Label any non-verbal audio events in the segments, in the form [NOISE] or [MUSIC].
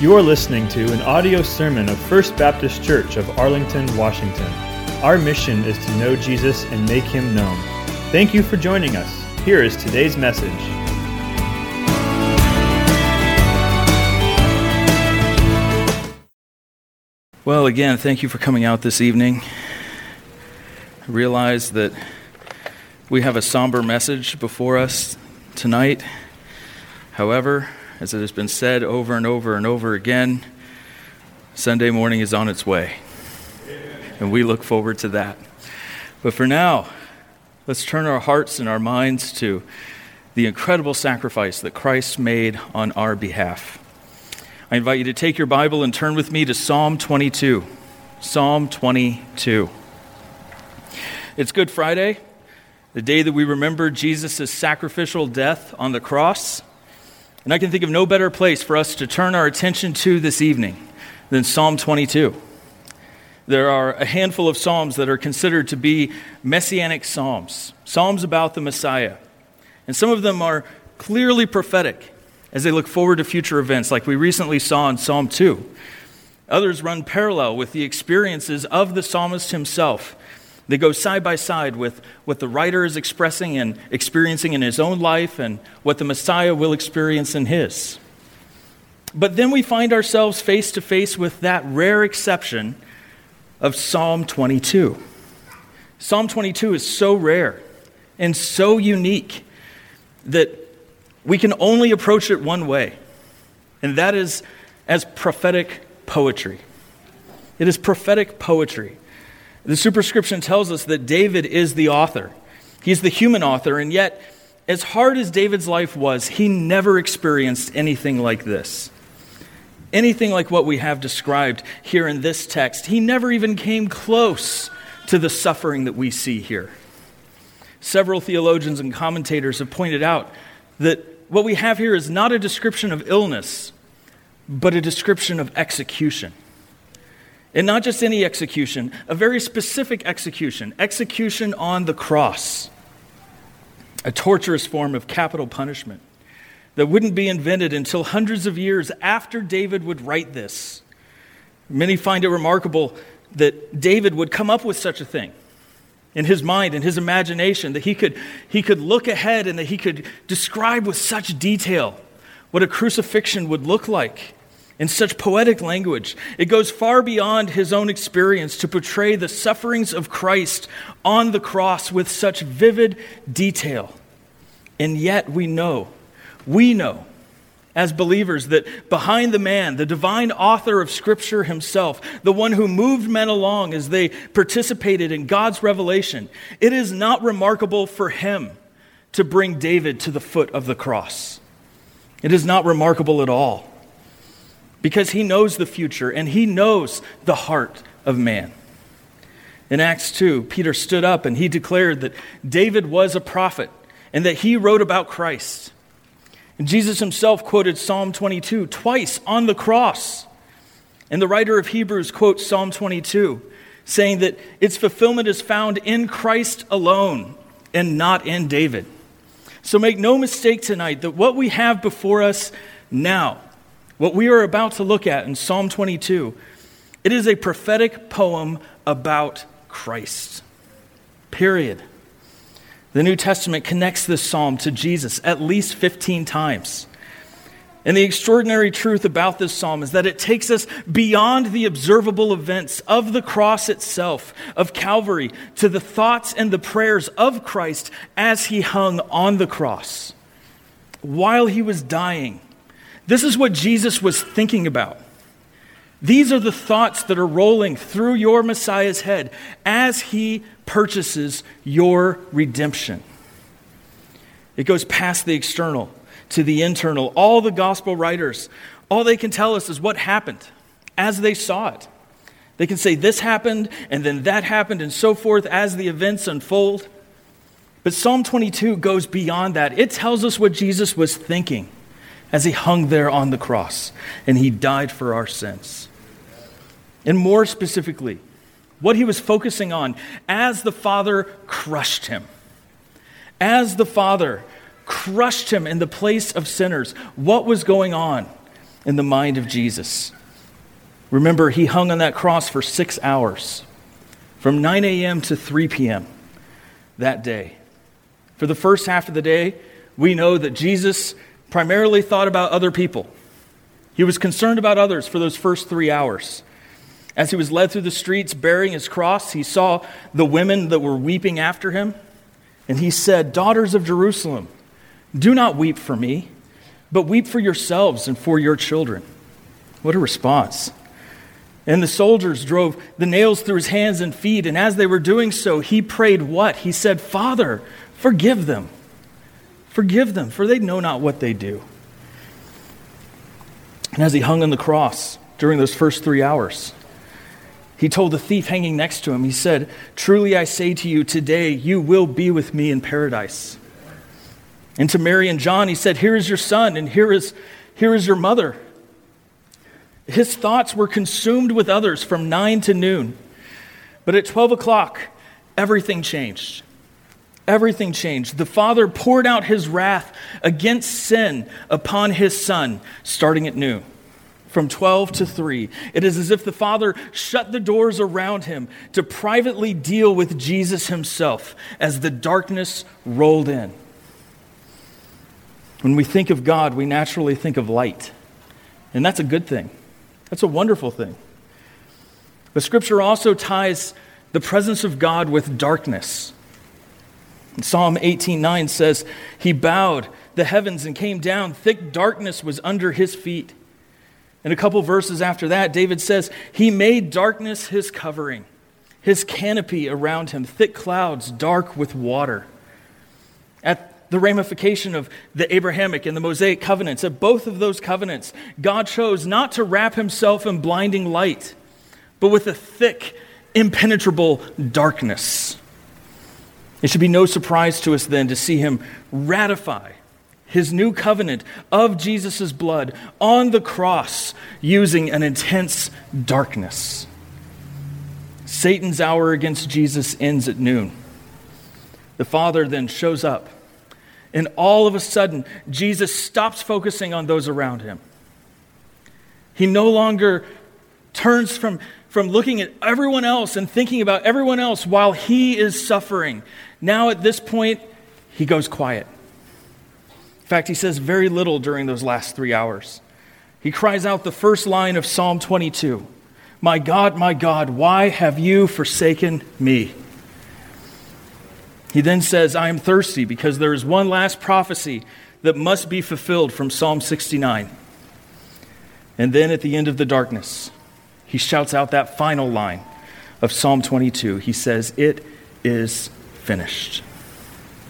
You are listening to an audio sermon of First Baptist Church of Arlington, Washington. Our mission is to know Jesus and make him known. Thank you for joining us. Here is today's message. Well, again, thank you for coming out this evening. I realize that we have a somber message before us tonight. However, as it has been said over and over and over again, Sunday morning is on its way. And we look forward to that. But for now, let's turn our hearts and our minds to the incredible sacrifice that Christ made on our behalf. I invite you to take your Bible and turn with me to Psalm 22. Psalm 22. It's Good Friday, the day that we remember Jesus' sacrificial death on the cross. And I can think of no better place for us to turn our attention to this evening than Psalm 22. There are a handful of Psalms that are considered to be messianic Psalms, Psalms about the Messiah. And some of them are clearly prophetic as they look forward to future events, like we recently saw in Psalm 2. Others run parallel with the experiences of the psalmist himself they go side by side with what the writer is expressing and experiencing in his own life and what the Messiah will experience in his. But then we find ourselves face to face with that rare exception of Psalm 22. Psalm 22 is so rare and so unique that we can only approach it one way, and that is as prophetic poetry. It is prophetic poetry. The superscription tells us that David is the author. He's the human author, and yet, as hard as David's life was, he never experienced anything like this. Anything like what we have described here in this text. He never even came close to the suffering that we see here. Several theologians and commentators have pointed out that what we have here is not a description of illness, but a description of execution. And not just any execution, a very specific execution. Execution on the cross, a torturous form of capital punishment that wouldn't be invented until hundreds of years after David would write this. Many find it remarkable that David would come up with such a thing in his mind, in his imagination, that he could, he could look ahead and that he could describe with such detail what a crucifixion would look like in such poetic language. It goes far beyond his own experience to portray the sufferings of Christ on the cross with such vivid detail. And yet we know, we know as believers that behind the man, the divine author of Scripture himself, the one who moved men along as they participated in God's revelation, it is not remarkable for him to bring David to the foot of the cross. It is not remarkable at all because he knows the future and he knows the heart of man. In Acts 2, Peter stood up and he declared that David was a prophet and that he wrote about Christ. And Jesus himself quoted Psalm 22 twice on the cross. And the writer of Hebrews quotes Psalm 22, saying that its fulfillment is found in Christ alone and not in David. So make no mistake tonight that what we have before us now what we are about to look at in Psalm 22, it is a prophetic poem about Christ. Period. The New Testament connects this psalm to Jesus at least 15 times. And the extraordinary truth about this psalm is that it takes us beyond the observable events of the cross itself, of Calvary, to the thoughts and the prayers of Christ as he hung on the cross. While he was dying, this is what Jesus was thinking about. These are the thoughts that are rolling through your Messiah's head as he purchases your redemption. It goes past the external to the internal. All the gospel writers, all they can tell us is what happened as they saw it. They can say this happened and then that happened and so forth as the events unfold. But Psalm 22 goes beyond that. It tells us what Jesus was thinking as he hung there on the cross and he died for our sins. And more specifically, what he was focusing on as the Father crushed him. As the Father crushed him in the place of sinners, what was going on? in the mind of Jesus. Remember, he hung on that cross for six hours, from 9 a.m. to 3 p.m. that day. For the first half of the day, we know that Jesus primarily thought about other people. He was concerned about others for those first three hours. As he was led through the streets bearing his cross, he saw the women that were weeping after him, and he said, Daughters of Jerusalem, do not weep for me, but weep for yourselves and for your children. What a response. And the soldiers drove the nails through his hands and feet, and as they were doing so, he prayed what? He said, Father, forgive them. Forgive them, for they know not what they do. And as he hung on the cross during those first three hours, he told the thief hanging next to him, He said, Truly I say to you, today you will be with me in paradise. And to Mary and John, he said, Here is your son, and here is, here is your mother. His thoughts were consumed with others from 9 to noon. But at 12 o'clock, everything changed. Everything changed. The Father poured out his wrath against sin upon his Son starting at noon. From 12 to 3. It is as if the Father shut the doors around him to privately deal with Jesus himself as the darkness rolled in. When we think of God, we naturally think of light. And that's a good thing. That's a wonderful thing. The scripture also ties the presence of God with darkness. Psalm 18:9 says, "He bowed the heavens and came down; thick darkness was under his feet." And a couple verses after that, David says, "He made darkness his covering, his canopy around him, thick clouds dark with water." At the ramification of the Abrahamic and the Mosaic covenants. At both of those covenants, God chose not to wrap himself in blinding light, but with a thick, impenetrable darkness. It should be no surprise to us then to see him ratify his new covenant of Jesus' blood on the cross using an intense darkness. Satan's hour against Jesus ends at noon. The Father then shows up and all of a sudden, Jesus stops focusing on those around him. He no longer turns from, from looking at everyone else and thinking about everyone else while he is suffering. Now, at this point, he goes quiet. In fact, he says very little during those last three hours. He cries out the first line of Psalm 22 My God, my God, why have you forsaken me? He then says, I am thirsty because there is one last prophecy that must be fulfilled from Psalm 69. And then at the end of the darkness, he shouts out that final line of Psalm 22. He says, It is finished.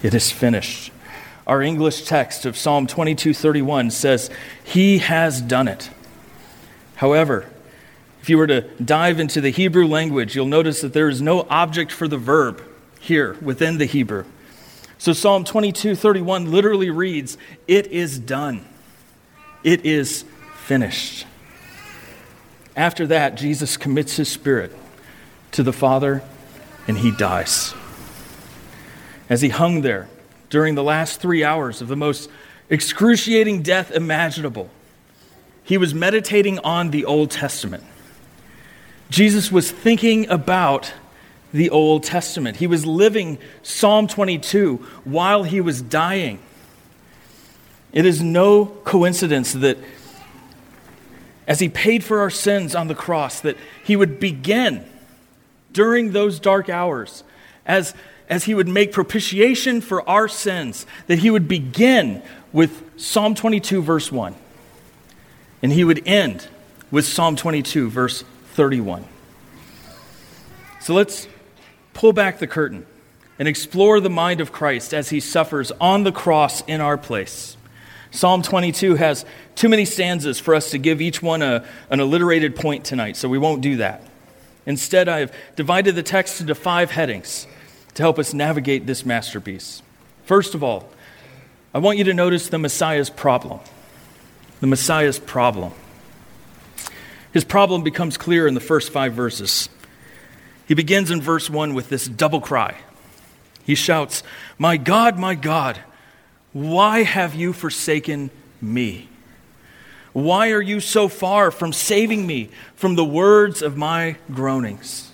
It is finished. Our English text of Psalm 22:31 says, "He has done it." However, if you were to dive into the Hebrew language, you'll notice that there is no object for the verb here within the Hebrew. So Psalm 22 31 literally reads, It is done. It is finished. After that, Jesus commits his spirit to the Father and he dies. As he hung there during the last three hours of the most excruciating death imaginable, he was meditating on the Old Testament. Jesus was thinking about the Old Testament. He was living Psalm 22 while he was dying. It is no coincidence that as he paid for our sins on the cross, that he would begin during those dark hours, as, as he would make propitiation for our sins, that he would begin with Psalm 22, verse 1. And he would end with Psalm 22, verse 31. So let's pull back the curtain and explore the mind of Christ as he suffers on the cross in our place. Psalm 22 has too many stanzas for us to give each one a, an alliterated point tonight, so we won't do that. Instead, I've divided the text into five headings to help us navigate this masterpiece. First of all, I want you to notice the Messiah's problem. The Messiah's problem. His problem becomes clear in the first five verses. He begins in verse 1 with this double cry. He shouts, My God, my God, why have you forsaken me? Why are you so far from saving me from the words of my groanings?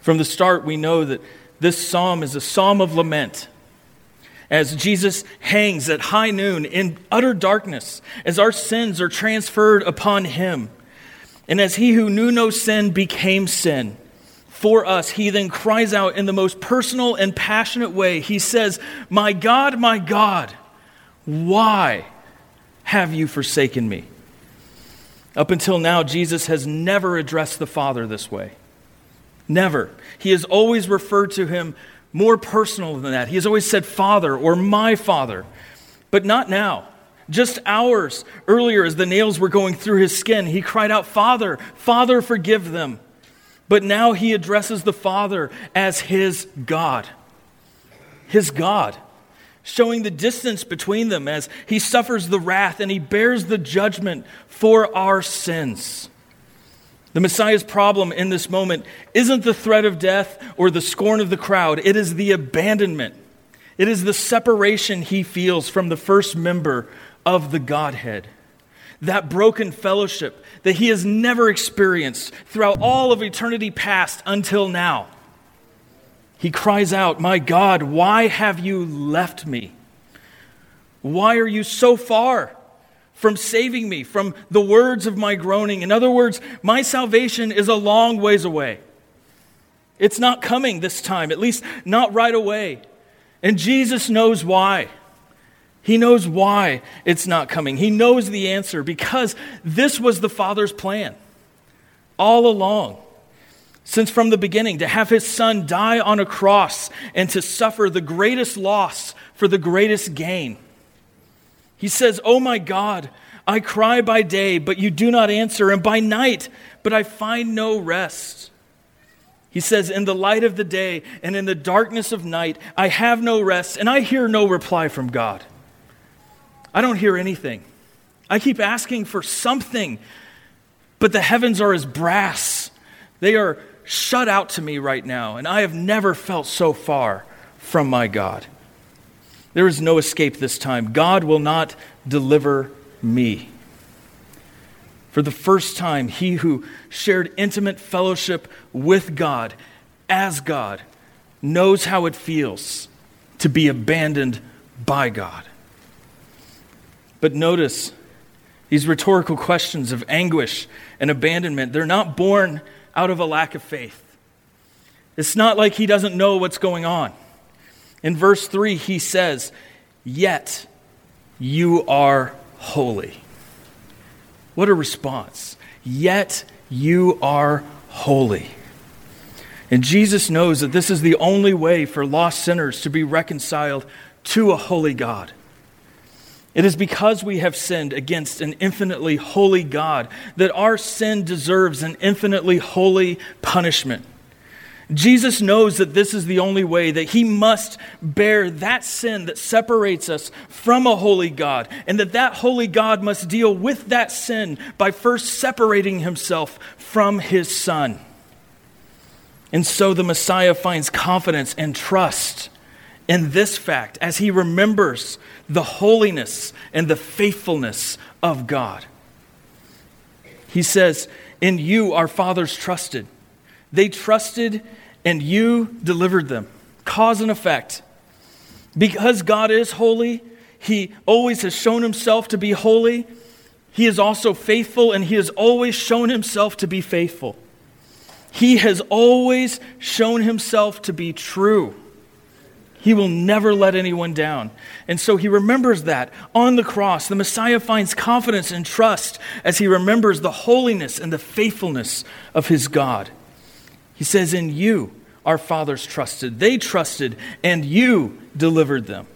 From the start, we know that this psalm is a psalm of lament. As Jesus hangs at high noon in utter darkness, as our sins are transferred upon him, and as he who knew no sin became sin for us, he then cries out in the most personal and passionate way. He says, My God, my God, why have you forsaken me? Up until now, Jesus has never addressed the Father this way. Never. He has always referred to him more personal than that. He has always said Father or my Father, but not now. Just hours earlier, as the nails were going through his skin, he cried out, Father, Father, forgive them. But now he addresses the Father as his God. His God, showing the distance between them as he suffers the wrath and he bears the judgment for our sins. The Messiah's problem in this moment isn't the threat of death or the scorn of the crowd, it is the abandonment. It is the separation he feels from the first member of the Godhead. That broken fellowship that he has never experienced throughout all of eternity past until now. He cries out, My God, why have you left me? Why are you so far? from saving me from the words of my groaning. In other words, my salvation is a long ways away. It's not coming this time, at least not right away. And Jesus knows why. He knows why it's not coming. He knows the answer because this was the Father's plan all along. Since from the beginning, to have his son die on a cross and to suffer the greatest loss for the greatest gain. He says, Oh my God, I cry by day, but you do not answer, and by night, but I find no rest. He says, In the light of the day and in the darkness of night, I have no rest, and I hear no reply from God. I don't hear anything. I keep asking for something, but the heavens are as brass. They are shut out to me right now, and I have never felt so far from my God. There is no escape this time. God will not deliver me. For the first time, he who shared intimate fellowship with God as God knows how it feels to be abandoned by God. But notice these rhetorical questions of anguish and abandonment, they're not born out of a lack of faith. It's not like he doesn't know what's going on. In verse 3, he says, Yet you are holy. What a response. Yet you are holy. And Jesus knows that this is the only way for lost sinners to be reconciled to a holy God. It is because we have sinned against an infinitely holy God that our sin deserves an infinitely holy punishment. Jesus knows that this is the only way, that he must bear that sin that separates us from a holy God, and that that holy God must deal with that sin by first separating himself from his Son. And so the Messiah finds confidence and trust in this fact as he remembers the holiness and the faithfulness of God. He says, In you our fathers trusted they trusted, and you delivered them. Cause and effect. Because God is holy, He always has shown Himself to be holy. He is also faithful, and He has always shown Himself to be faithful. He has always shown Himself to be true. He will never let anyone down. And so he remembers that on the cross. The Messiah finds confidence and trust as he remembers the holiness and the faithfulness of his God. He says, In you our fathers trusted. They trusted, and you delivered them.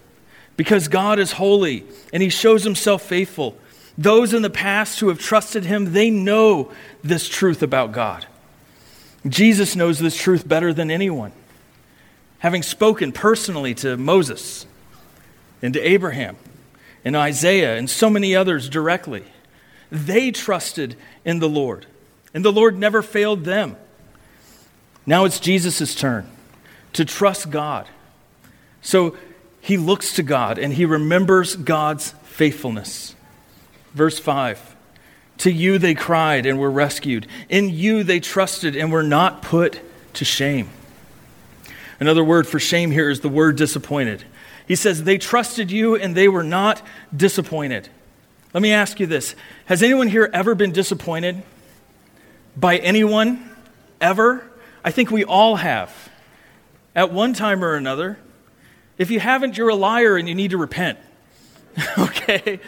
Because God is holy and He shows Himself faithful. Those in the past who have trusted Him, they know this truth about God. Jesus knows this truth better than anyone. Having spoken personally to Moses and to Abraham and Isaiah and so many others directly, they trusted in the Lord, and the Lord never failed them. Now it's Jesus' turn to trust God. So he looks to God and he remembers God's faithfulness. Verse 5 To you they cried and were rescued. In you they trusted and were not put to shame. Another word for shame here is the word disappointed. He says, They trusted you and they were not disappointed. Let me ask you this Has anyone here ever been disappointed by anyone? Ever? I think we all have. At one time or another. If you haven't, you're a liar and you need to repent. [LAUGHS] okay?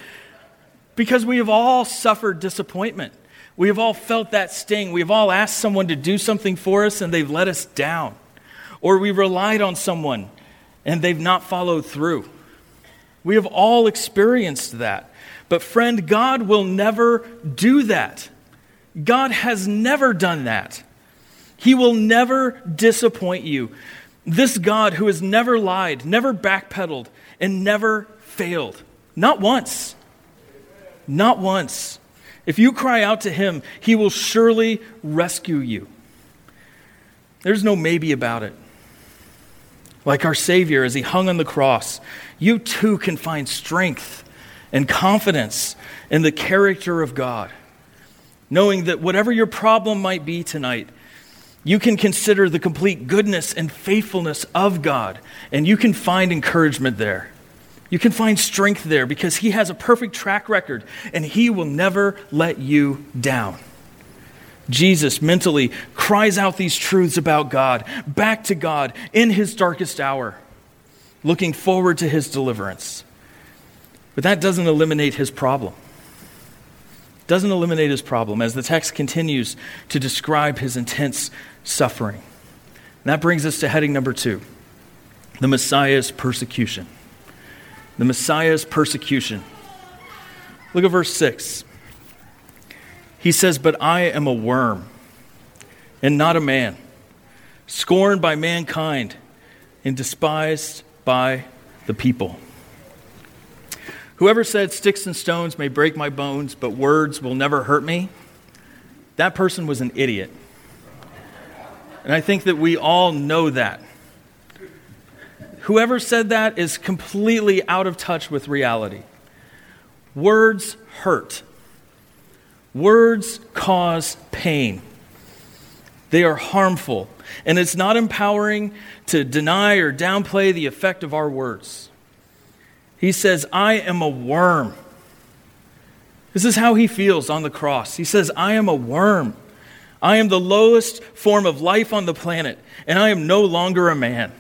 Because we have all suffered disappointment. We have all felt that sting. We have all asked someone to do something for us and they've let us down. Or we relied on someone and they've not followed through. We have all experienced that. But, friend, God will never do that. God has never done that. He will never disappoint you. This God who has never lied, never backpedaled, and never failed. Not once. Not once. If you cry out to him, he will surely rescue you. There's no maybe about it. Like our Savior, as he hung on the cross, you too can find strength and confidence in the character of God, knowing that whatever your problem might be tonight, you can consider the complete goodness and faithfulness of God, and you can find encouragement there. You can find strength there because He has a perfect track record and He will never let you down. Jesus mentally cries out these truths about God, back to God in His darkest hour, looking forward to His deliverance. But that doesn't eliminate His problem. Doesn't eliminate His problem as the text continues to describe His intense suffering. And that brings us to heading number two the Messiah's persecution the Messiah's persecution. Look at verse 6. He says, But I am a worm and not a man, scorned by mankind and despised by the people. Whoever said, Sticks and stones may break my bones, but words will never hurt me, that person was an idiot. And I think that we all know that. Whoever said that is completely out of touch with reality. Words hurt, words cause pain. They are harmful, and it's not empowering to deny or downplay the effect of our words. He says, I am a worm. This is how he feels on the cross. He says, I am a worm. I am the lowest form of life on the planet, and I am no longer a man.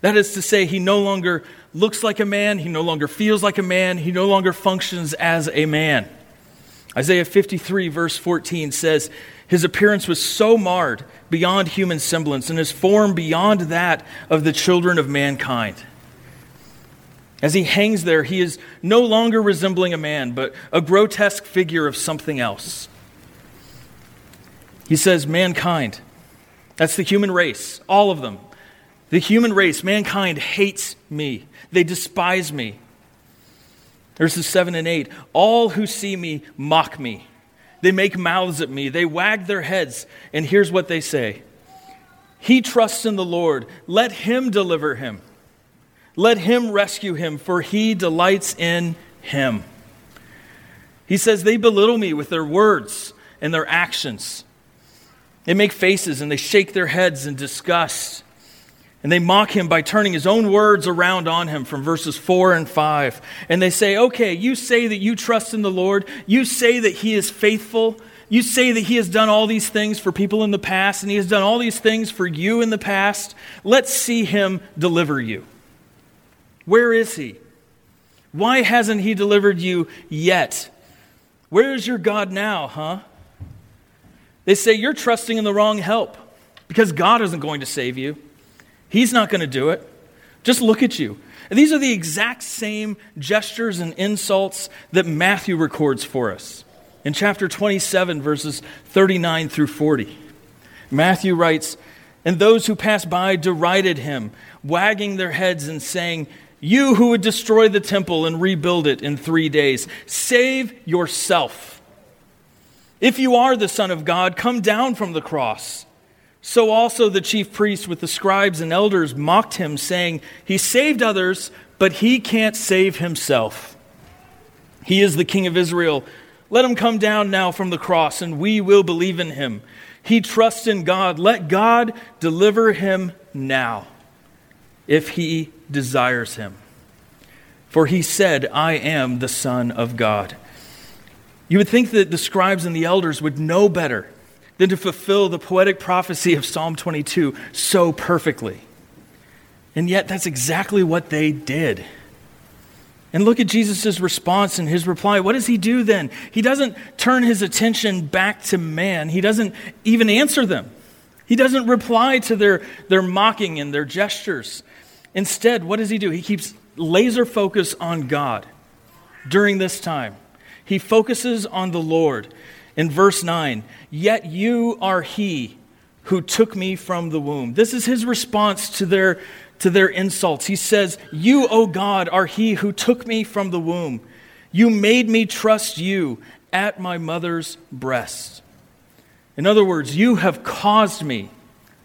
That is to say, he no longer looks like a man, he no longer feels like a man, he no longer functions as a man. Isaiah 53, verse 14 says, His appearance was so marred beyond human semblance, and his form beyond that of the children of mankind. As he hangs there, he is no longer resembling a man, but a grotesque figure of something else. He says, Mankind, that's the human race, all of them, the human race, mankind, hates me. They despise me. Verses 7 and 8 All who see me mock me. They make mouths at me. They wag their heads. And here's what they say He trusts in the Lord. Let him deliver him. Let him rescue him, for he delights in him. He says, They belittle me with their words and their actions. They make faces and they shake their heads in disgust. And they mock him by turning his own words around on him from verses 4 and 5. And they say, Okay, you say that you trust in the Lord. You say that he is faithful. You say that he has done all these things for people in the past, and he has done all these things for you in the past. Let's see him deliver you. Where is he? Why hasn't he delivered you yet? Where is your God now, huh? They say you're trusting in the wrong help because God isn't going to save you. He's not going to do it. Just look at you. These are the exact same gestures and insults that Matthew records for us in chapter 27, verses 39 through 40. Matthew writes, And those who passed by derided him, wagging their heads and saying, You who would destroy the temple and rebuild it in three days, save yourself. If you are the Son of God, come down from the cross. So also the chief priests with the scribes and elders mocked him, saying, He saved others, but he can't save himself. He is the King of Israel. Let him come down now from the cross, and we will believe in him. He trusts in God. Let God deliver him now, if he desires him. For he said, I am the Son of God. You would think that the scribes and the elders would know better than to fulfill the poetic prophecy of Psalm 22 so perfectly. And yet, that's exactly what they did. And look at Jesus' response and his reply. What does he do then? He doesn't turn his attention back to man, he doesn't even answer them. He doesn't reply to their, their mocking and their gestures. Instead, what does he do? He keeps laser focus on God during this time. He focuses on the Lord. In verse 9, yet you are he who took me from the womb. This is his response to their to their insults. He says, You, O God, are he who took me from the womb. You made me trust you at my mother's breast. In other words, you have caused me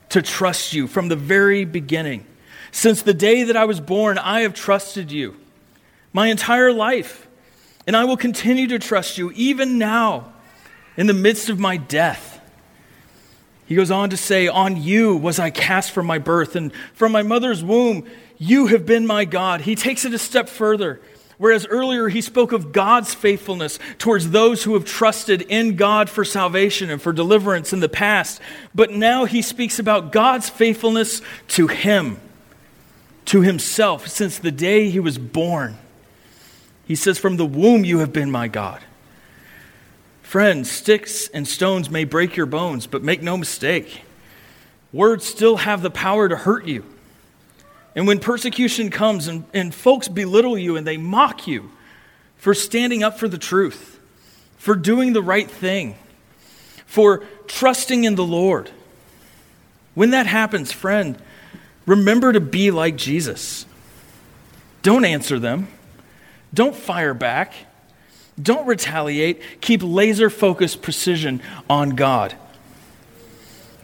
to trust you from the very beginning. Since the day that I was born, I have trusted you my entire life. And I will continue to trust you even now in the midst of my death. He goes on to say, On you was I cast from my birth, and from my mother's womb, you have been my God. He takes it a step further. Whereas earlier he spoke of God's faithfulness towards those who have trusted in God for salvation and for deliverance in the past. But now he speaks about God's faithfulness to him, to himself, since the day he was born. He says, From the womb you have been my God. Friends, sticks and stones may break your bones, but make no mistake, words still have the power to hurt you. And when persecution comes and, and folks belittle you and they mock you for standing up for the truth, for doing the right thing, for trusting in the Lord, when that happens, friend, remember to be like Jesus. Don't answer them, don't fire back. Don't retaliate. Keep laser focused precision on God.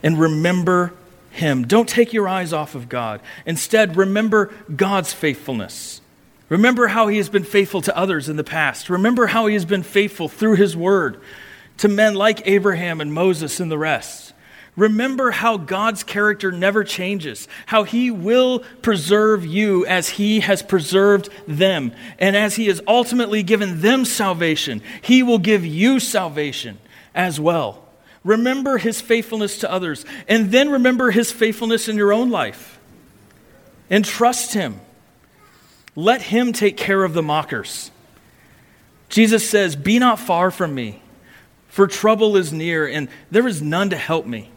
And remember Him. Don't take your eyes off of God. Instead, remember God's faithfulness. Remember how He has been faithful to others in the past. Remember how He has been faithful through His Word to men like Abraham and Moses and the rest. Remember how God's character never changes, how He will preserve you as He has preserved them. And as He has ultimately given them salvation, He will give you salvation as well. Remember His faithfulness to others, and then remember His faithfulness in your own life. And trust Him. Let Him take care of the mockers. Jesus says, Be not far from me, for trouble is near, and there is none to help me.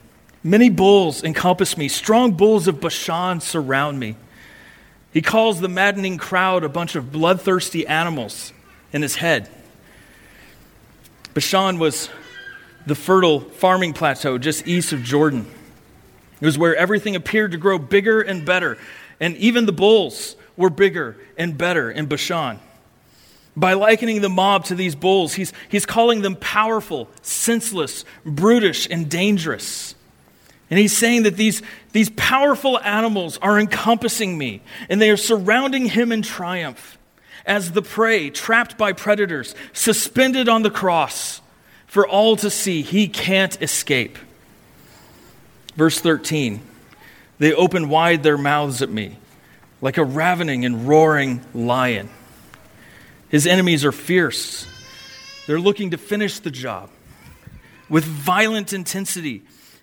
Many bulls encompass me, strong bulls of Bashan surround me. He calls the maddening crowd a bunch of bloodthirsty animals in his head. Bashan was the fertile farming plateau just east of Jordan. It was where everything appeared to grow bigger and better, and even the bulls were bigger and better in Bashan. By likening the mob to these bulls, he's, he's calling them powerful, senseless, brutish, and dangerous. And he's saying that these, these powerful animals are encompassing me, and they are surrounding him in triumph as the prey trapped by predators, suspended on the cross for all to see. He can't escape. Verse 13 They open wide their mouths at me like a ravening and roaring lion. His enemies are fierce. They're looking to finish the job with violent intensity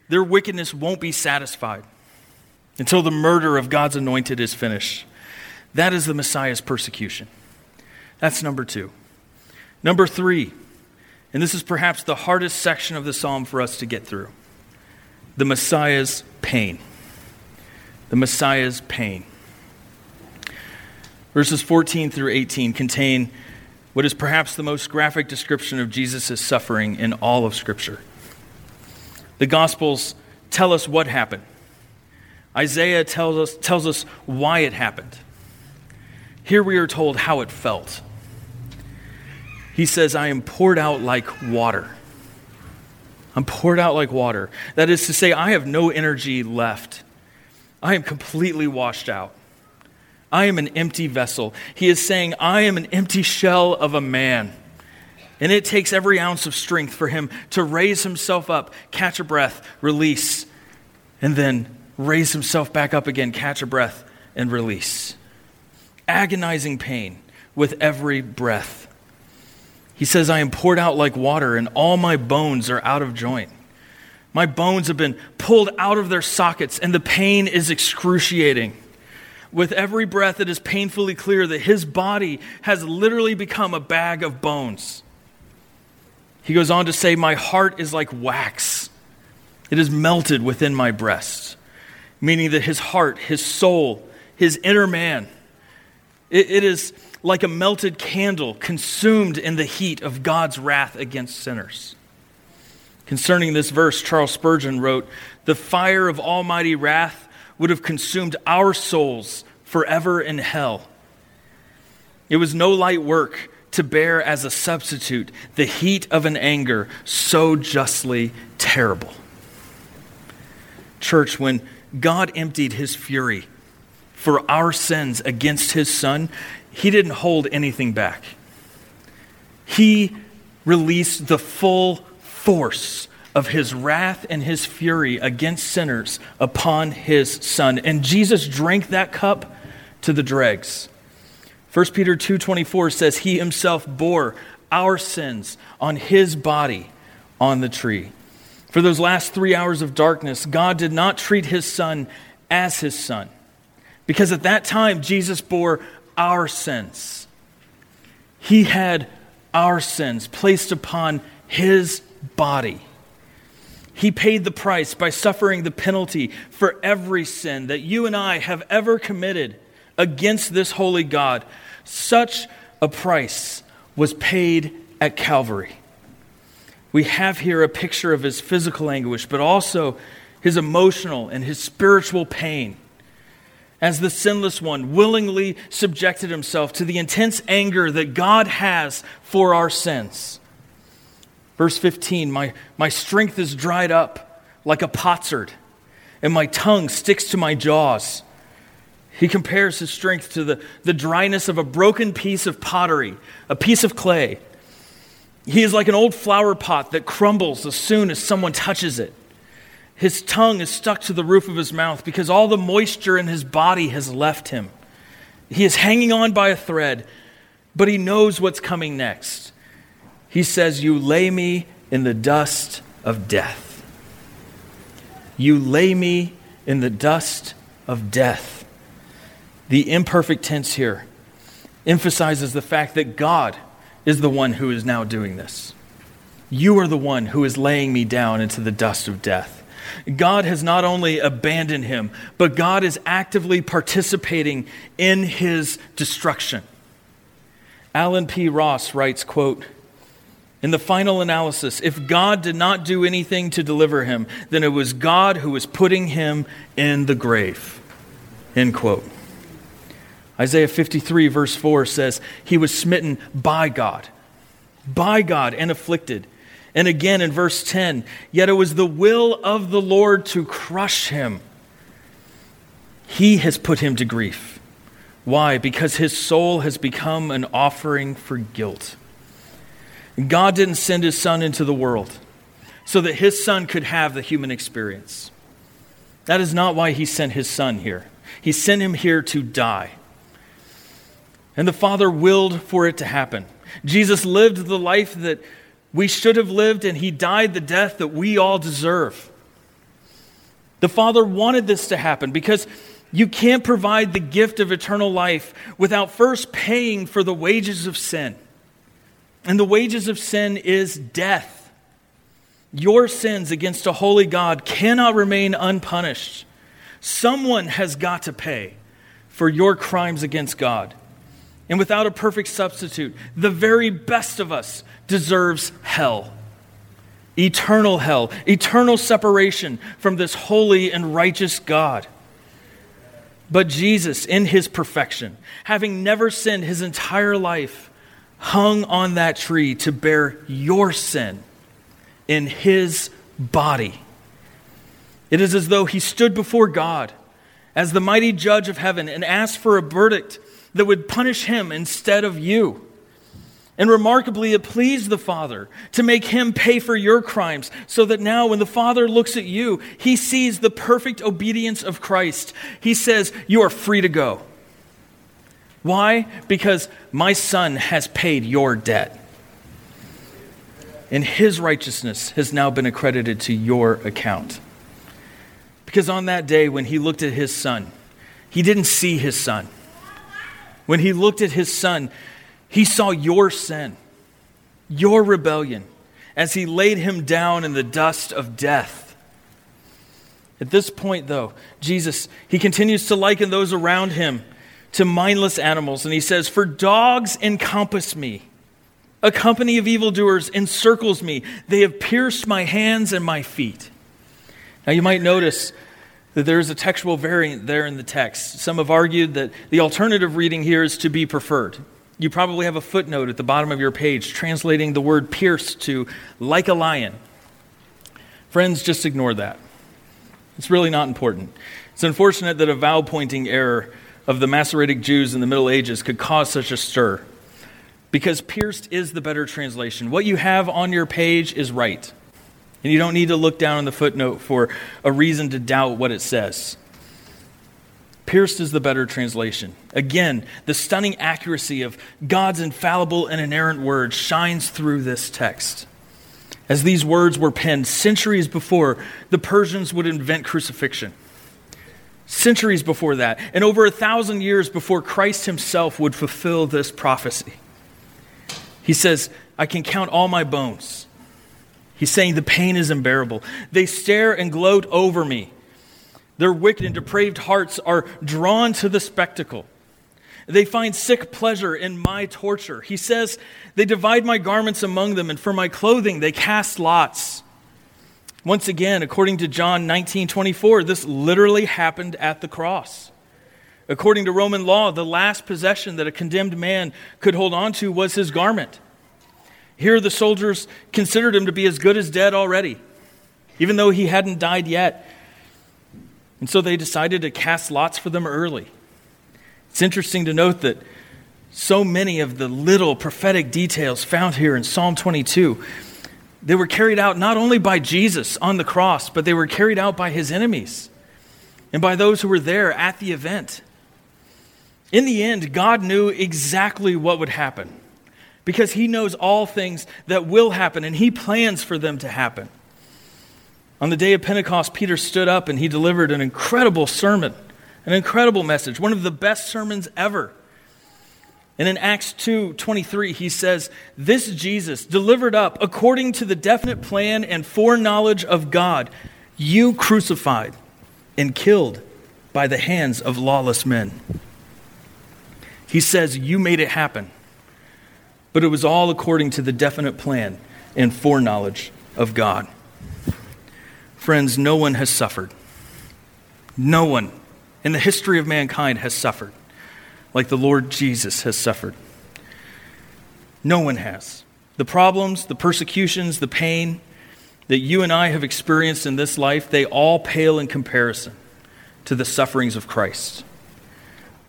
their wickedness won't be satisfied until the murder of God's anointed is finished. That is the Messiah's persecution. That's number two. Number three, and this is perhaps the hardest section of the psalm for us to get through the Messiah's pain. The Messiah's pain. Verses 14 through 18 contain what is perhaps the most graphic description of Jesus' suffering in all of Scripture. The Gospels tell us what happened. Isaiah tells us, tells us why it happened. Here we are told how it felt. He says, I am poured out like water. I'm poured out like water. That is to say, I have no energy left. I am completely washed out. I am an empty vessel. He is saying, I am an empty shell of a man. And it takes every ounce of strength for him to raise himself up, catch a breath, release, and then raise himself back up again, catch a breath, and release. Agonizing pain with every breath. He says, I am poured out like water, and all my bones are out of joint. My bones have been pulled out of their sockets, and the pain is excruciating. With every breath, it is painfully clear that his body has literally become a bag of bones. He goes on to say, My heart is like wax, it is melted within my breast, meaning that his heart, his soul, his inner man, it, it is like a melted candle consumed in the heat of God's wrath against sinners. Concerning this verse, Charles Spurgeon wrote, The fire of almighty wrath would have consumed our souls forever in hell. It was no light work to bear as a substitute the heat of an anger so justly terrible. Church, when God emptied his fury for our sins against his son, he didn't hold anything back. He released the full force of his wrath and his fury against sinners upon his son. And Jesus drank that cup to the dregs. 1 Peter 2:24 says he himself bore our sins on his body on the tree. For those last 3 hours of darkness, God did not treat his son as his son. Because at that time Jesus bore our sins. He had our sins placed upon his body. He paid the price by suffering the penalty for every sin that you and I have ever committed against this holy God. Such a price was paid at Calvary. We have here a picture of his physical anguish, but also his emotional and his spiritual pain. As the sinless one willingly subjected himself to the intense anger that God has for our sins. Verse 15 My, my strength is dried up like a potsherd, and my tongue sticks to my jaws. He compares his strength to the, the dryness of a broken piece of pottery, a piece of clay. He is like an old flower pot that crumbles as soon as someone touches it. His tongue is stuck to the roof of his mouth because all the moisture in his body has left him. He is hanging on by a thread, but he knows what's coming next. He says, You lay me in the dust of death. You lay me in the dust of death. The imperfect tense here emphasizes the fact that God is the one who is now doing this. You are the one who is laying me down into the dust of death. God has not only abandoned him, but God is actively participating in his destruction. Allen P. Ross writes, quote, in the final analysis, if God did not do anything to deliver him, then it was God who was putting him in the grave. End quote. Isaiah 53, verse 4 says, He was smitten by God, by God, and afflicted. And again in verse 10, yet it was the will of the Lord to crush him. He has put him to grief. Why? Because his soul has become an offering for guilt. God didn't send his son into the world so that his son could have the human experience. That is not why he sent his son here. He sent him here to die. And the Father willed for it to happen. Jesus lived the life that we should have lived, and he died the death that we all deserve. The Father wanted this to happen because you can't provide the gift of eternal life without first paying for the wages of sin. And the wages of sin is death. Your sins against a holy God cannot remain unpunished. Someone has got to pay for your crimes against God. And without a perfect substitute, the very best of us deserves hell. Eternal hell, eternal separation from this holy and righteous God. But Jesus, in his perfection, having never sinned his entire life, hung on that tree to bear your sin in his body. It is as though he stood before God as the mighty judge of heaven and asked for a verdict that would punish him instead of you. And remarkably, it pleased the Father to make him pay for your crimes, so that now when the Father looks at you, he sees the perfect obedience of Christ. He says, You are free to go. Why? Because my Son has paid your debt. And his righteousness has now been accredited to your account. Because on that day, when he looked at his Son, he didn't see his Son. When he looked at his Son, he saw your sin, your rebellion, as he laid him down in the dust of death. At this point, though, Jesus, he continues to liken those around him to mindless animals, and he says, For dogs encompass me. A company of evildoers encircles me. They have pierced my hands and my feet. Now, you might notice that there is a textual variant there in the text. Some have argued that the alternative reading here is to be preferred. You probably have a footnote at the bottom of your page translating the word pierce to like a lion. Friends, just ignore that. It's really not important. It's unfortunate that a vowel pointing error of the Masoretic Jews in the Middle Ages could cause such a stir because pierced is the better translation. What you have on your page is right. And you don't need to look down in the footnote for a reason to doubt what it says. Pierced is the better translation. Again, the stunning accuracy of God's infallible and inerrant word shines through this text. As these words were penned centuries before the Persians would invent crucifixion, centuries before that, and over a thousand years before Christ himself would fulfill this prophecy. He says, I can count all my bones. He's saying the pain is unbearable. They stare and gloat over me. Their wicked and depraved hearts are drawn to the spectacle. They find sick pleasure in my torture. He says, They divide my garments among them, and for my clothing they cast lots. Once again, according to John 19 24, this literally happened at the cross. According to Roman law, the last possession that a condemned man could hold on to was his garment. Here, the soldiers considered him to be as good as dead already, even though he hadn't died yet. And so they decided to cast lots for them early. It's interesting to note that so many of the little prophetic details found here in Psalm 22 they were carried out not only by Jesus on the cross, but they were carried out by his enemies and by those who were there at the event. In the end, God knew exactly what would happen because he knows all things that will happen and he plans for them to happen. On the day of Pentecost, Peter stood up and he delivered an incredible sermon, an incredible message, one of the best sermons ever. And in Acts 2 23, he says, This Jesus, delivered up according to the definite plan and foreknowledge of God, you crucified and killed by the hands of lawless men. He says, You made it happen. But it was all according to the definite plan and foreknowledge of God. Friends, no one has suffered. No one in the history of mankind has suffered like the Lord Jesus has suffered. No one has. The problems, the persecutions, the pain that you and I have experienced in this life, they all pale in comparison to the sufferings of Christ.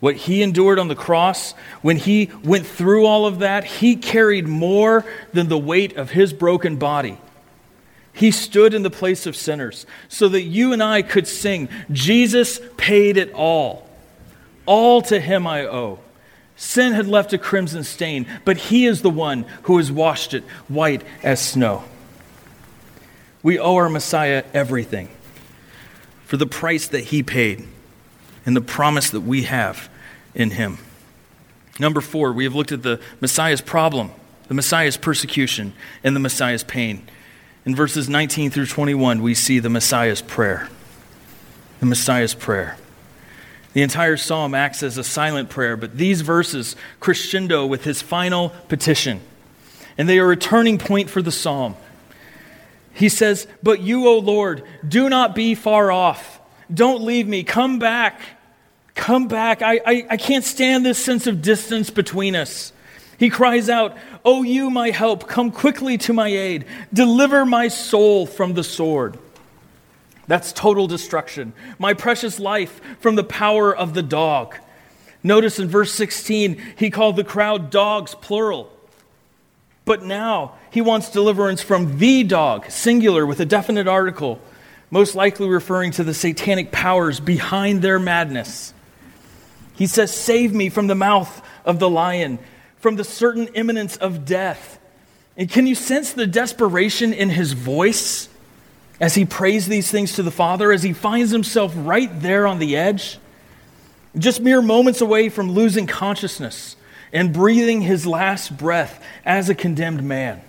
What he endured on the cross, when he went through all of that, he carried more than the weight of his broken body he stood in the place of sinners so that you and I could sing, Jesus paid it all. All to him I owe. Sin had left a crimson stain, but he is the one who has washed it white as snow. We owe our Messiah everything for the price that he paid and the promise that we have in him. Number four, we have looked at the Messiah's problem, the Messiah's persecution, and the Messiah's pain. In verses 19 through 21, we see the Messiah's prayer. The Messiah's prayer. The entire psalm acts as a silent prayer, but these verses crescendo with his final petition. And they are a turning point for the psalm. He says, But you, O Lord, do not be far off. Don't leave me. Come back. Come back. I, I, I can't stand this sense of distance between us. He cries out, O you, my help, come quickly to my aid. Deliver my soul from the sword. That's total destruction. My precious life from the power of the dog. Notice in verse 16, he called the crowd dogs, plural. But now he wants deliverance from the dog, singular with a definite article, most likely referring to the satanic powers behind their madness. He says, Save me from the mouth of the lion, from the certain imminence of death. And can you sense the desperation in his voice as he prays these things to the Father, as he finds himself right there on the edge? Just mere moments away from losing consciousness and breathing his last breath as a condemned man.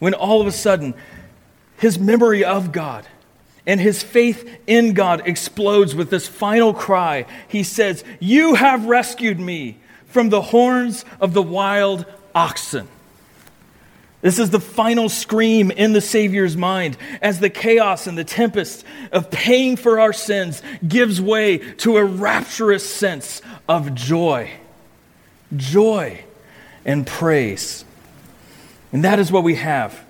When all of a sudden, his memory of God and his faith in God explodes with this final cry. He says, You have rescued me from the horns of the wild oxen. This is the final scream in the Savior's mind as the chaos and the tempest of paying for our sins gives way to a rapturous sense of joy. Joy and praise. And that is what we have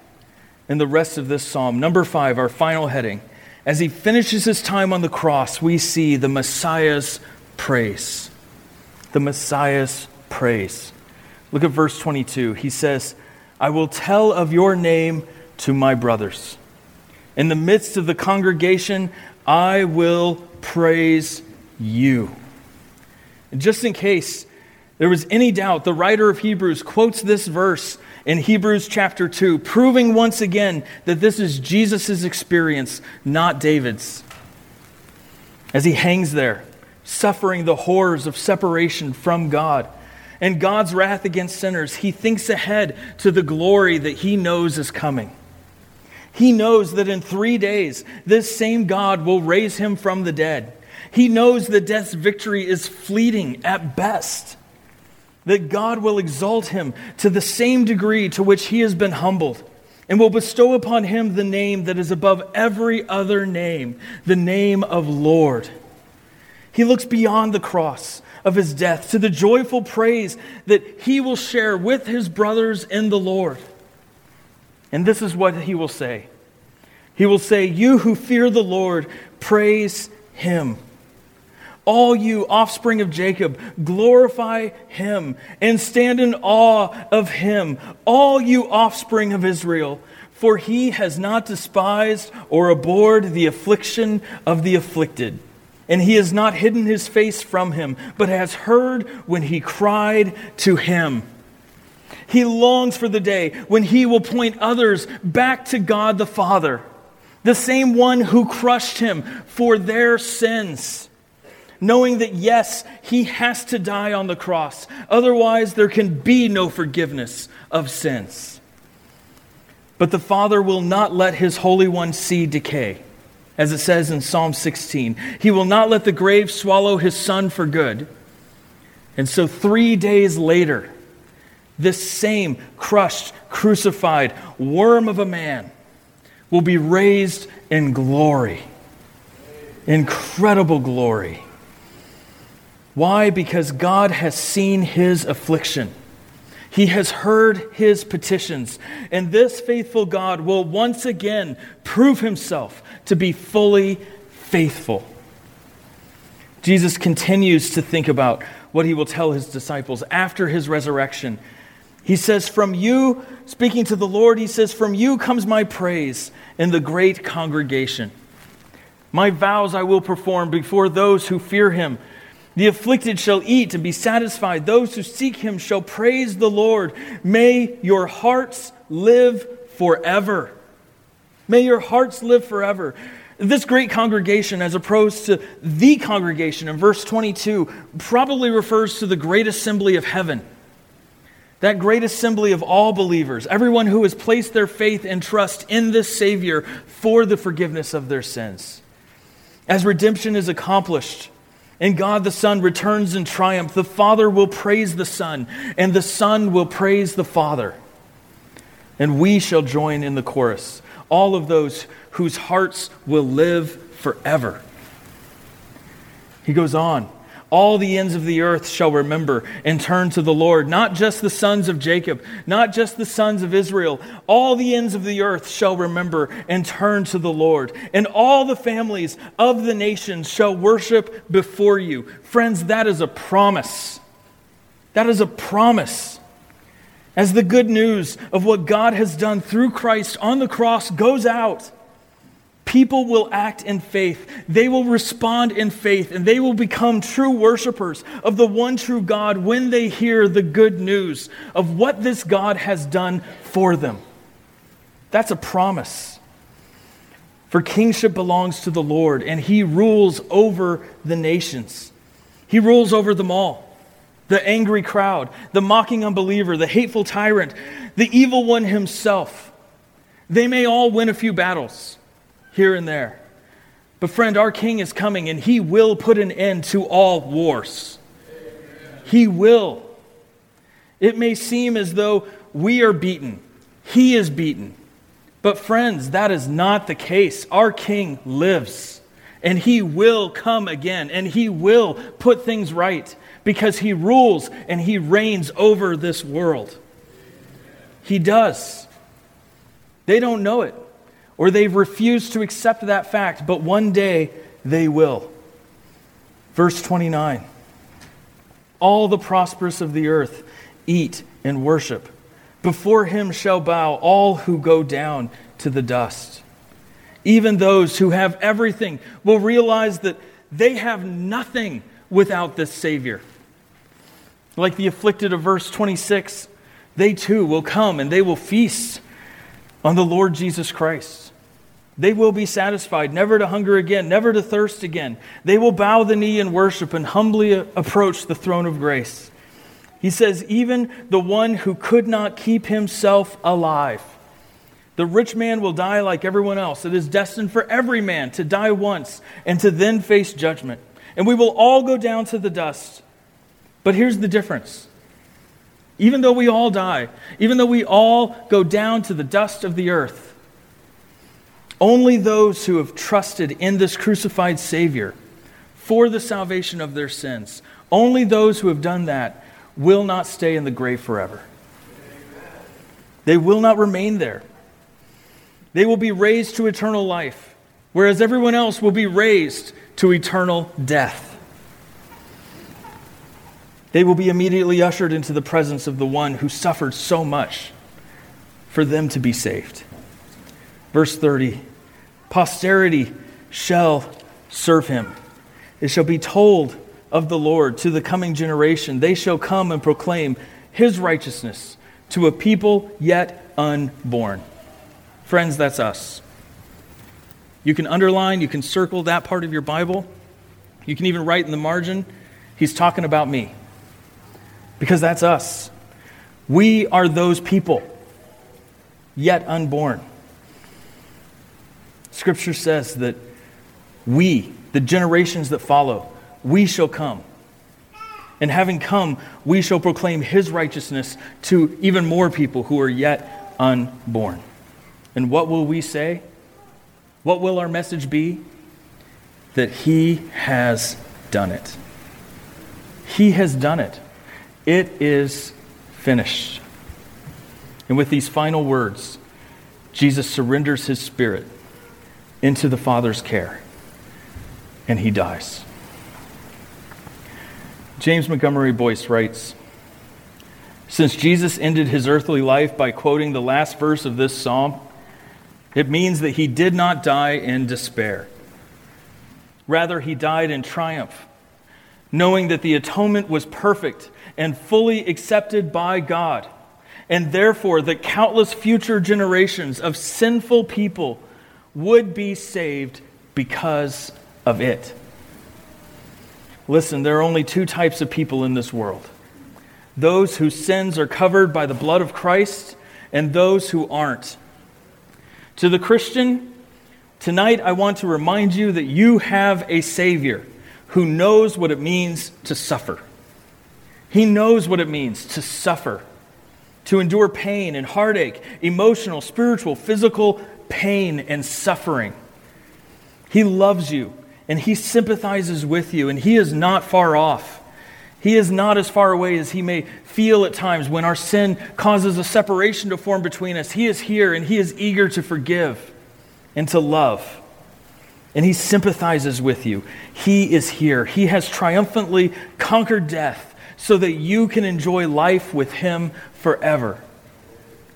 in the rest of this psalm. Number five, our final heading. As he finishes his time on the cross, we see the Messiah's praise. The Messiah's praise. Look at verse 22. He says, I will tell of your name to my brothers. In the midst of the congregation, I will praise you. And just in case there was any doubt, the writer of Hebrews quotes this verse in Hebrews chapter 2, proving once again that this is Jesus' experience, not David's. As he hangs there, suffering the horrors of separation from God and God's wrath against sinners, he thinks ahead to the glory that he knows is coming. He knows that in three days, this same God will raise him from the dead. He knows that death's victory is fleeting at best, that God will exalt him to the same degree to which he has been humbled, and will bestow upon him the name that is above every other name, the name of Lord. He looks beyond the cross of his death to the joyful praise that he will share with his brothers in the Lord. And this is what he will say He will say, You who fear the Lord, praise him. All you offspring of Jacob, glorify him and stand in awe of him. All you offspring of Israel, for he has not despised or abhorred the affliction of the afflicted and he has not hidden his face from him, but has heard when he cried to him. He longs for the day when he will point others back to God the Father, the same one who crushed him for their sins. Knowing that, yes, he has to die on the cross. Otherwise, there can be no forgiveness of sins. But the Father will not let his Holy One see decay as it says in Psalm 16. He will not let the grave swallow his son for good. And so, three days later, this same crushed, crucified worm of a man will be raised in glory. Incredible glory. Why? Because God has seen his affliction. He has heard his petitions, and this faithful God will once again prove himself to be fully faithful. Jesus continues to think about what he will tell his disciples after his resurrection. He says, From you, speaking to the Lord, he says, From you comes my praise in the great congregation. My vows I will perform before those who fear him. The afflicted shall eat and be satisfied. Those who seek him shall praise the Lord. May your hearts live forever. May your hearts live forever. This great congregation, as opposed to the congregation in verse 22, probably refers to the great assembly of heaven. That great assembly of all believers, everyone who has placed their faith and trust in this Savior for the forgiveness of their sins. As redemption is accomplished, and God the Son returns in triumph, the Father will praise the Son, and the Son will praise the Father. And we shall join in the chorus all of those whose hearts will live forever. He goes on. All the ends of the earth shall remember and turn to the Lord, not just the sons of Jacob, not just the sons of Israel. All the ends of the earth shall remember and turn to the Lord, and all the families of the nations shall worship before you. Friends, that is a promise. That is a promise. as the good news of what God has done through Christ on the cross goes out, people will act in faith. They will respond in faith, and they will become true worshipers of the one true God when they hear the good news of what this God has done for them. That's a promise. For kingship belongs to the Lord, and he rules over the nations. He rules over them all the angry crowd, the mocking unbeliever, the hateful tyrant, the evil one himself. They may all win a few battles here and there. But, friend, our king is coming and he will put an end to all wars. He will. It may seem as though we are beaten, he is beaten. But, friends, that is not the case. Our king lives and he will come again and he will put things right because he rules and he reigns over this world. He does. They don't know it, or they've refused to accept that fact, but one day they will. Verse 29 All the prosperous of the earth eat and worship. Before him shall bow all who go down to the dust. Even those who have everything will realize that they have nothing without this Savior. Like the afflicted of verse 26, they too will come and they will feast on the Lord Jesus Christ. They will be satisfied, never to hunger again, never to thirst again. They will bow the knee in worship and humbly approach the throne of grace. He says, even the one who could not keep himself alive. The rich man will die like everyone else. It is destined for every man to die once and to then face judgment. And we will all go down to the dust. But here's the difference. Even though we all die, even though we all go down to the dust of the earth, only those who have trusted in this crucified Savior for the salvation of their sins, only those who have done that will not stay in the grave forever. They will not remain there. They will be raised to eternal life, whereas everyone else will be raised to eternal death they will be immediately ushered into the presence of the one who suffered so much for them to be saved. Verse 30 Posterity shall serve him. It shall be told of the Lord to the coming generation. They shall come and proclaim his righteousness to a people yet unborn. Friends, that's us. You can underline, you can circle that part of your Bible. You can even write in the margin, he's talking about me because that's us. We are those people, yet unborn. Scripture says that we, the generations that follow, we shall come. And having come, we shall proclaim his righteousness to even more people who are yet unborn. And what will we say? What will our message be? That he has done it. He has done it. It is finished. And with these final words, Jesus surrenders his spirit into the Father's care and he dies. James Montgomery Boice writes Since Jesus ended his earthly life by quoting the last verse of this psalm, it means that he did not die in despair. Rather, he died in triumph, knowing that the atonement was perfect and fully accepted by God. And therefore, the countless future generations of sinful people would be saved because of it. Listen, there are only two types of people in this world those whose sins are covered by the blood of Christ, and those who aren't. To the Christian, tonight I want to remind you that you have a Savior who knows what it means to suffer. He knows what it means to suffer, to endure pain and heartache, emotional, spiritual, physical pain and suffering. He loves you and he sympathizes with you, and he is not far off. He is not as far away as he may feel at times when our sin causes a separation to form between us. He is here and he is eager to forgive and to love. And he sympathizes with you. He is here. He has triumphantly conquered death so that you can enjoy life with Him forever.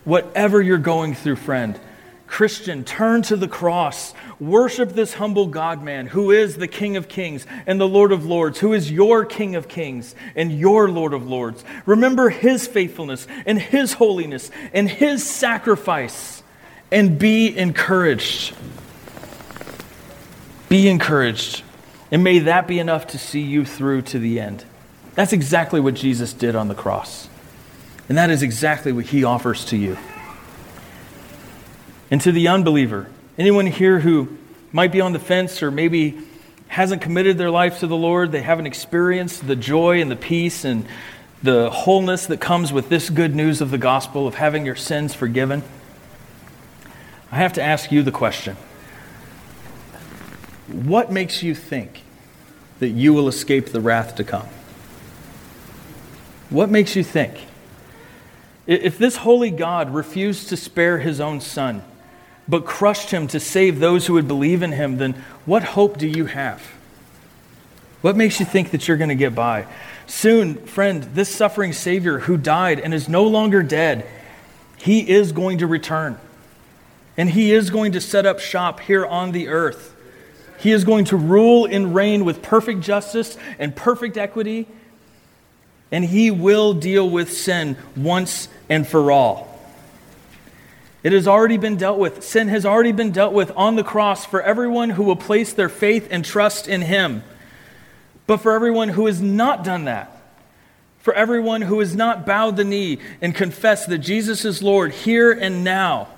Whatever you're going through, friend, Christian, turn to the cross. Worship this humble God man who is the King of Kings and the Lord of Lords, who is your King of Kings and your Lord of Lords. Remember his faithfulness and his holiness and his sacrifice and be encouraged. Be encouraged. And may that be enough to see you through to the end. That's exactly what Jesus did on the cross. And that is exactly what he offers to you. And to the unbeliever, anyone here who might be on the fence or maybe hasn't committed their life to the Lord, they haven't experienced the joy and the peace and the wholeness that comes with this good news of the gospel of having your sins forgiven, I have to ask you the question What makes you think that you will escape the wrath to come? What makes you think? If this holy God refused to spare his own son, but crushed him to save those who would believe in him, then what hope do you have? What makes you think that you're going to get by? Soon, friend, this suffering Savior who died and is no longer dead, he is going to return. And he is going to set up shop here on the earth. He is going to rule and reign with perfect justice and perfect equity. And he will deal with sin once and for all. It has already been dealt with. Sin has already been dealt with on the cross for everyone who will place their faith and trust in Him. But for everyone who has not done that, for everyone who has not bowed the knee and confessed that Jesus is Lord here and now,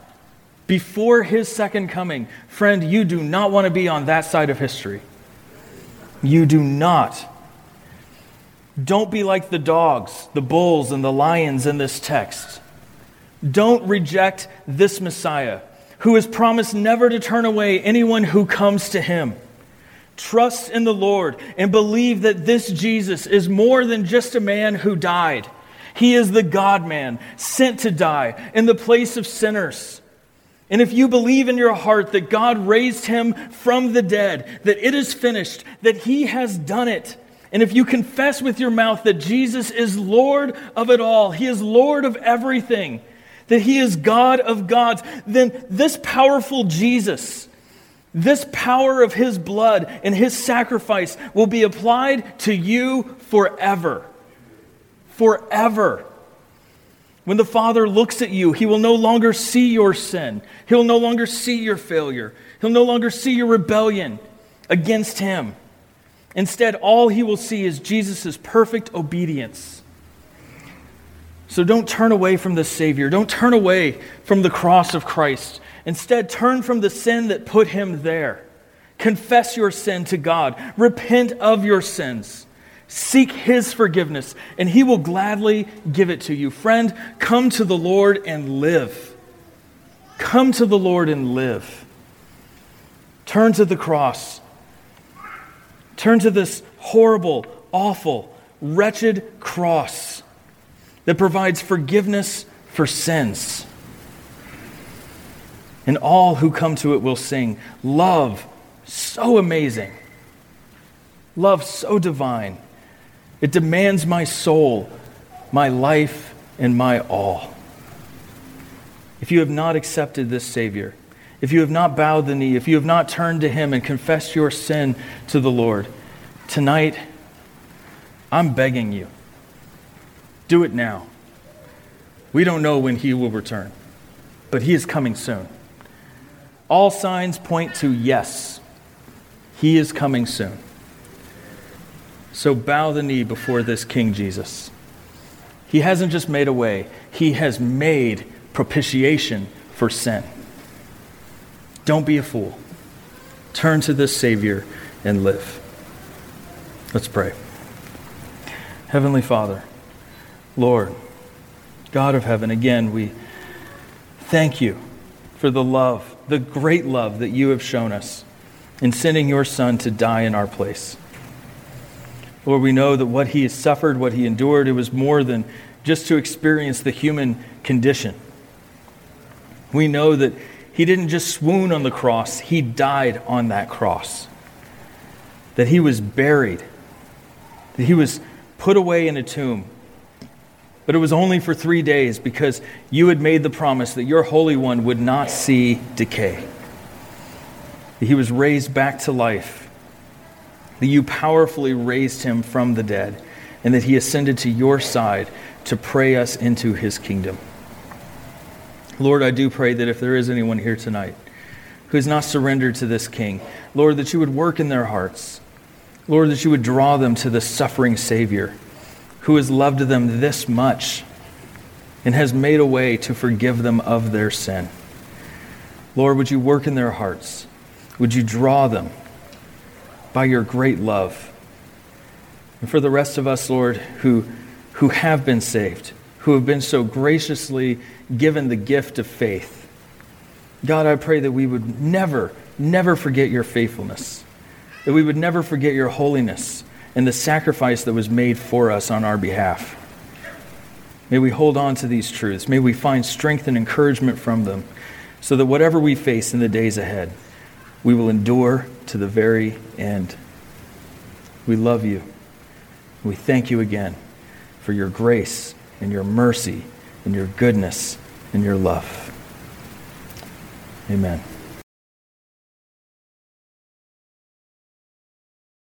before His second coming, friend, you do not want to be on that side of history. You do not. Don't be like the dogs, the bulls, and the lions in this text. Don't reject this Messiah, who has promised never to turn away anyone who comes to him. Trust in the Lord and believe that this Jesus is more than just a man who died. He is the God man sent to die in the place of sinners. And if you believe in your heart that God raised him from the dead, that it is finished, that he has done it, and if you confess with your mouth that Jesus is Lord of it all, he is Lord of everything, that he is God of gods, then this powerful Jesus, this power of his blood and his sacrifice will be applied to you forever. Forever. When the Father looks at you, he will no longer see your sin. He'll no longer see your failure. He'll no longer see your rebellion against him. Instead, all he will see is Jesus' perfect obedience so don't turn away from the Savior. Don't turn away from the cross of Christ. Instead, turn from the sin that put him there. Confess your sin to God. Repent of your sins. Seek his forgiveness, and he will gladly give it to you. Friend, come to the Lord and live. Come to the Lord and live. Turn to the cross. Turn to this horrible, awful, wretched cross that provides forgiveness for sins. And all who come to it will sing, Love so amazing, love so divine. It demands my soul, my life, and my all. If you have not accepted this Savior, if you have not bowed the knee, if you have not turned to Him and confessed your sin to the Lord, tonight, I'm begging you do it now. We don't know when he will return, but he is coming soon. All signs point to yes, he is coming soon. So bow the knee before this King Jesus. He hasn't just made a way, he has made propitiation for sin. Don't be a fool. Turn to this Savior and live. Let's pray. Heavenly Father, Lord, God of heaven, again, we thank you for the love, the great love that you have shown us in sending your Son to die in our place. Lord, we know that what he has suffered, what he endured, it was more than just to experience the human condition. We know that he didn't just swoon on the cross, he died on that cross. That he was buried, that he was put away in a tomb. But it was only for three days because you had made the promise that your Holy One would not see decay. That he was raised back to life, that you powerfully raised him from the dead, and that he ascended to your side to pray us into his kingdom. Lord, I do pray that if there is anyone here tonight who has not surrendered to this King, Lord, that you would work in their hearts. Lord, that you would draw them to the suffering Savior who has loved them this much and has made a way to forgive them of their sin. Lord, would you work in their hearts? Would you draw them by your great love? And for the rest of us, Lord, who, who have been saved, who have been so graciously given the gift of faith, God, I pray that we would never, never forget your faithfulness, that we would never forget your holiness, and the sacrifice that was made for us on our behalf. May we hold on to these truths. May we find strength and encouragement from them so that whatever we face in the days ahead, we will endure to the very end. We love you. We thank you again for your grace and your mercy and your goodness and your love. Amen.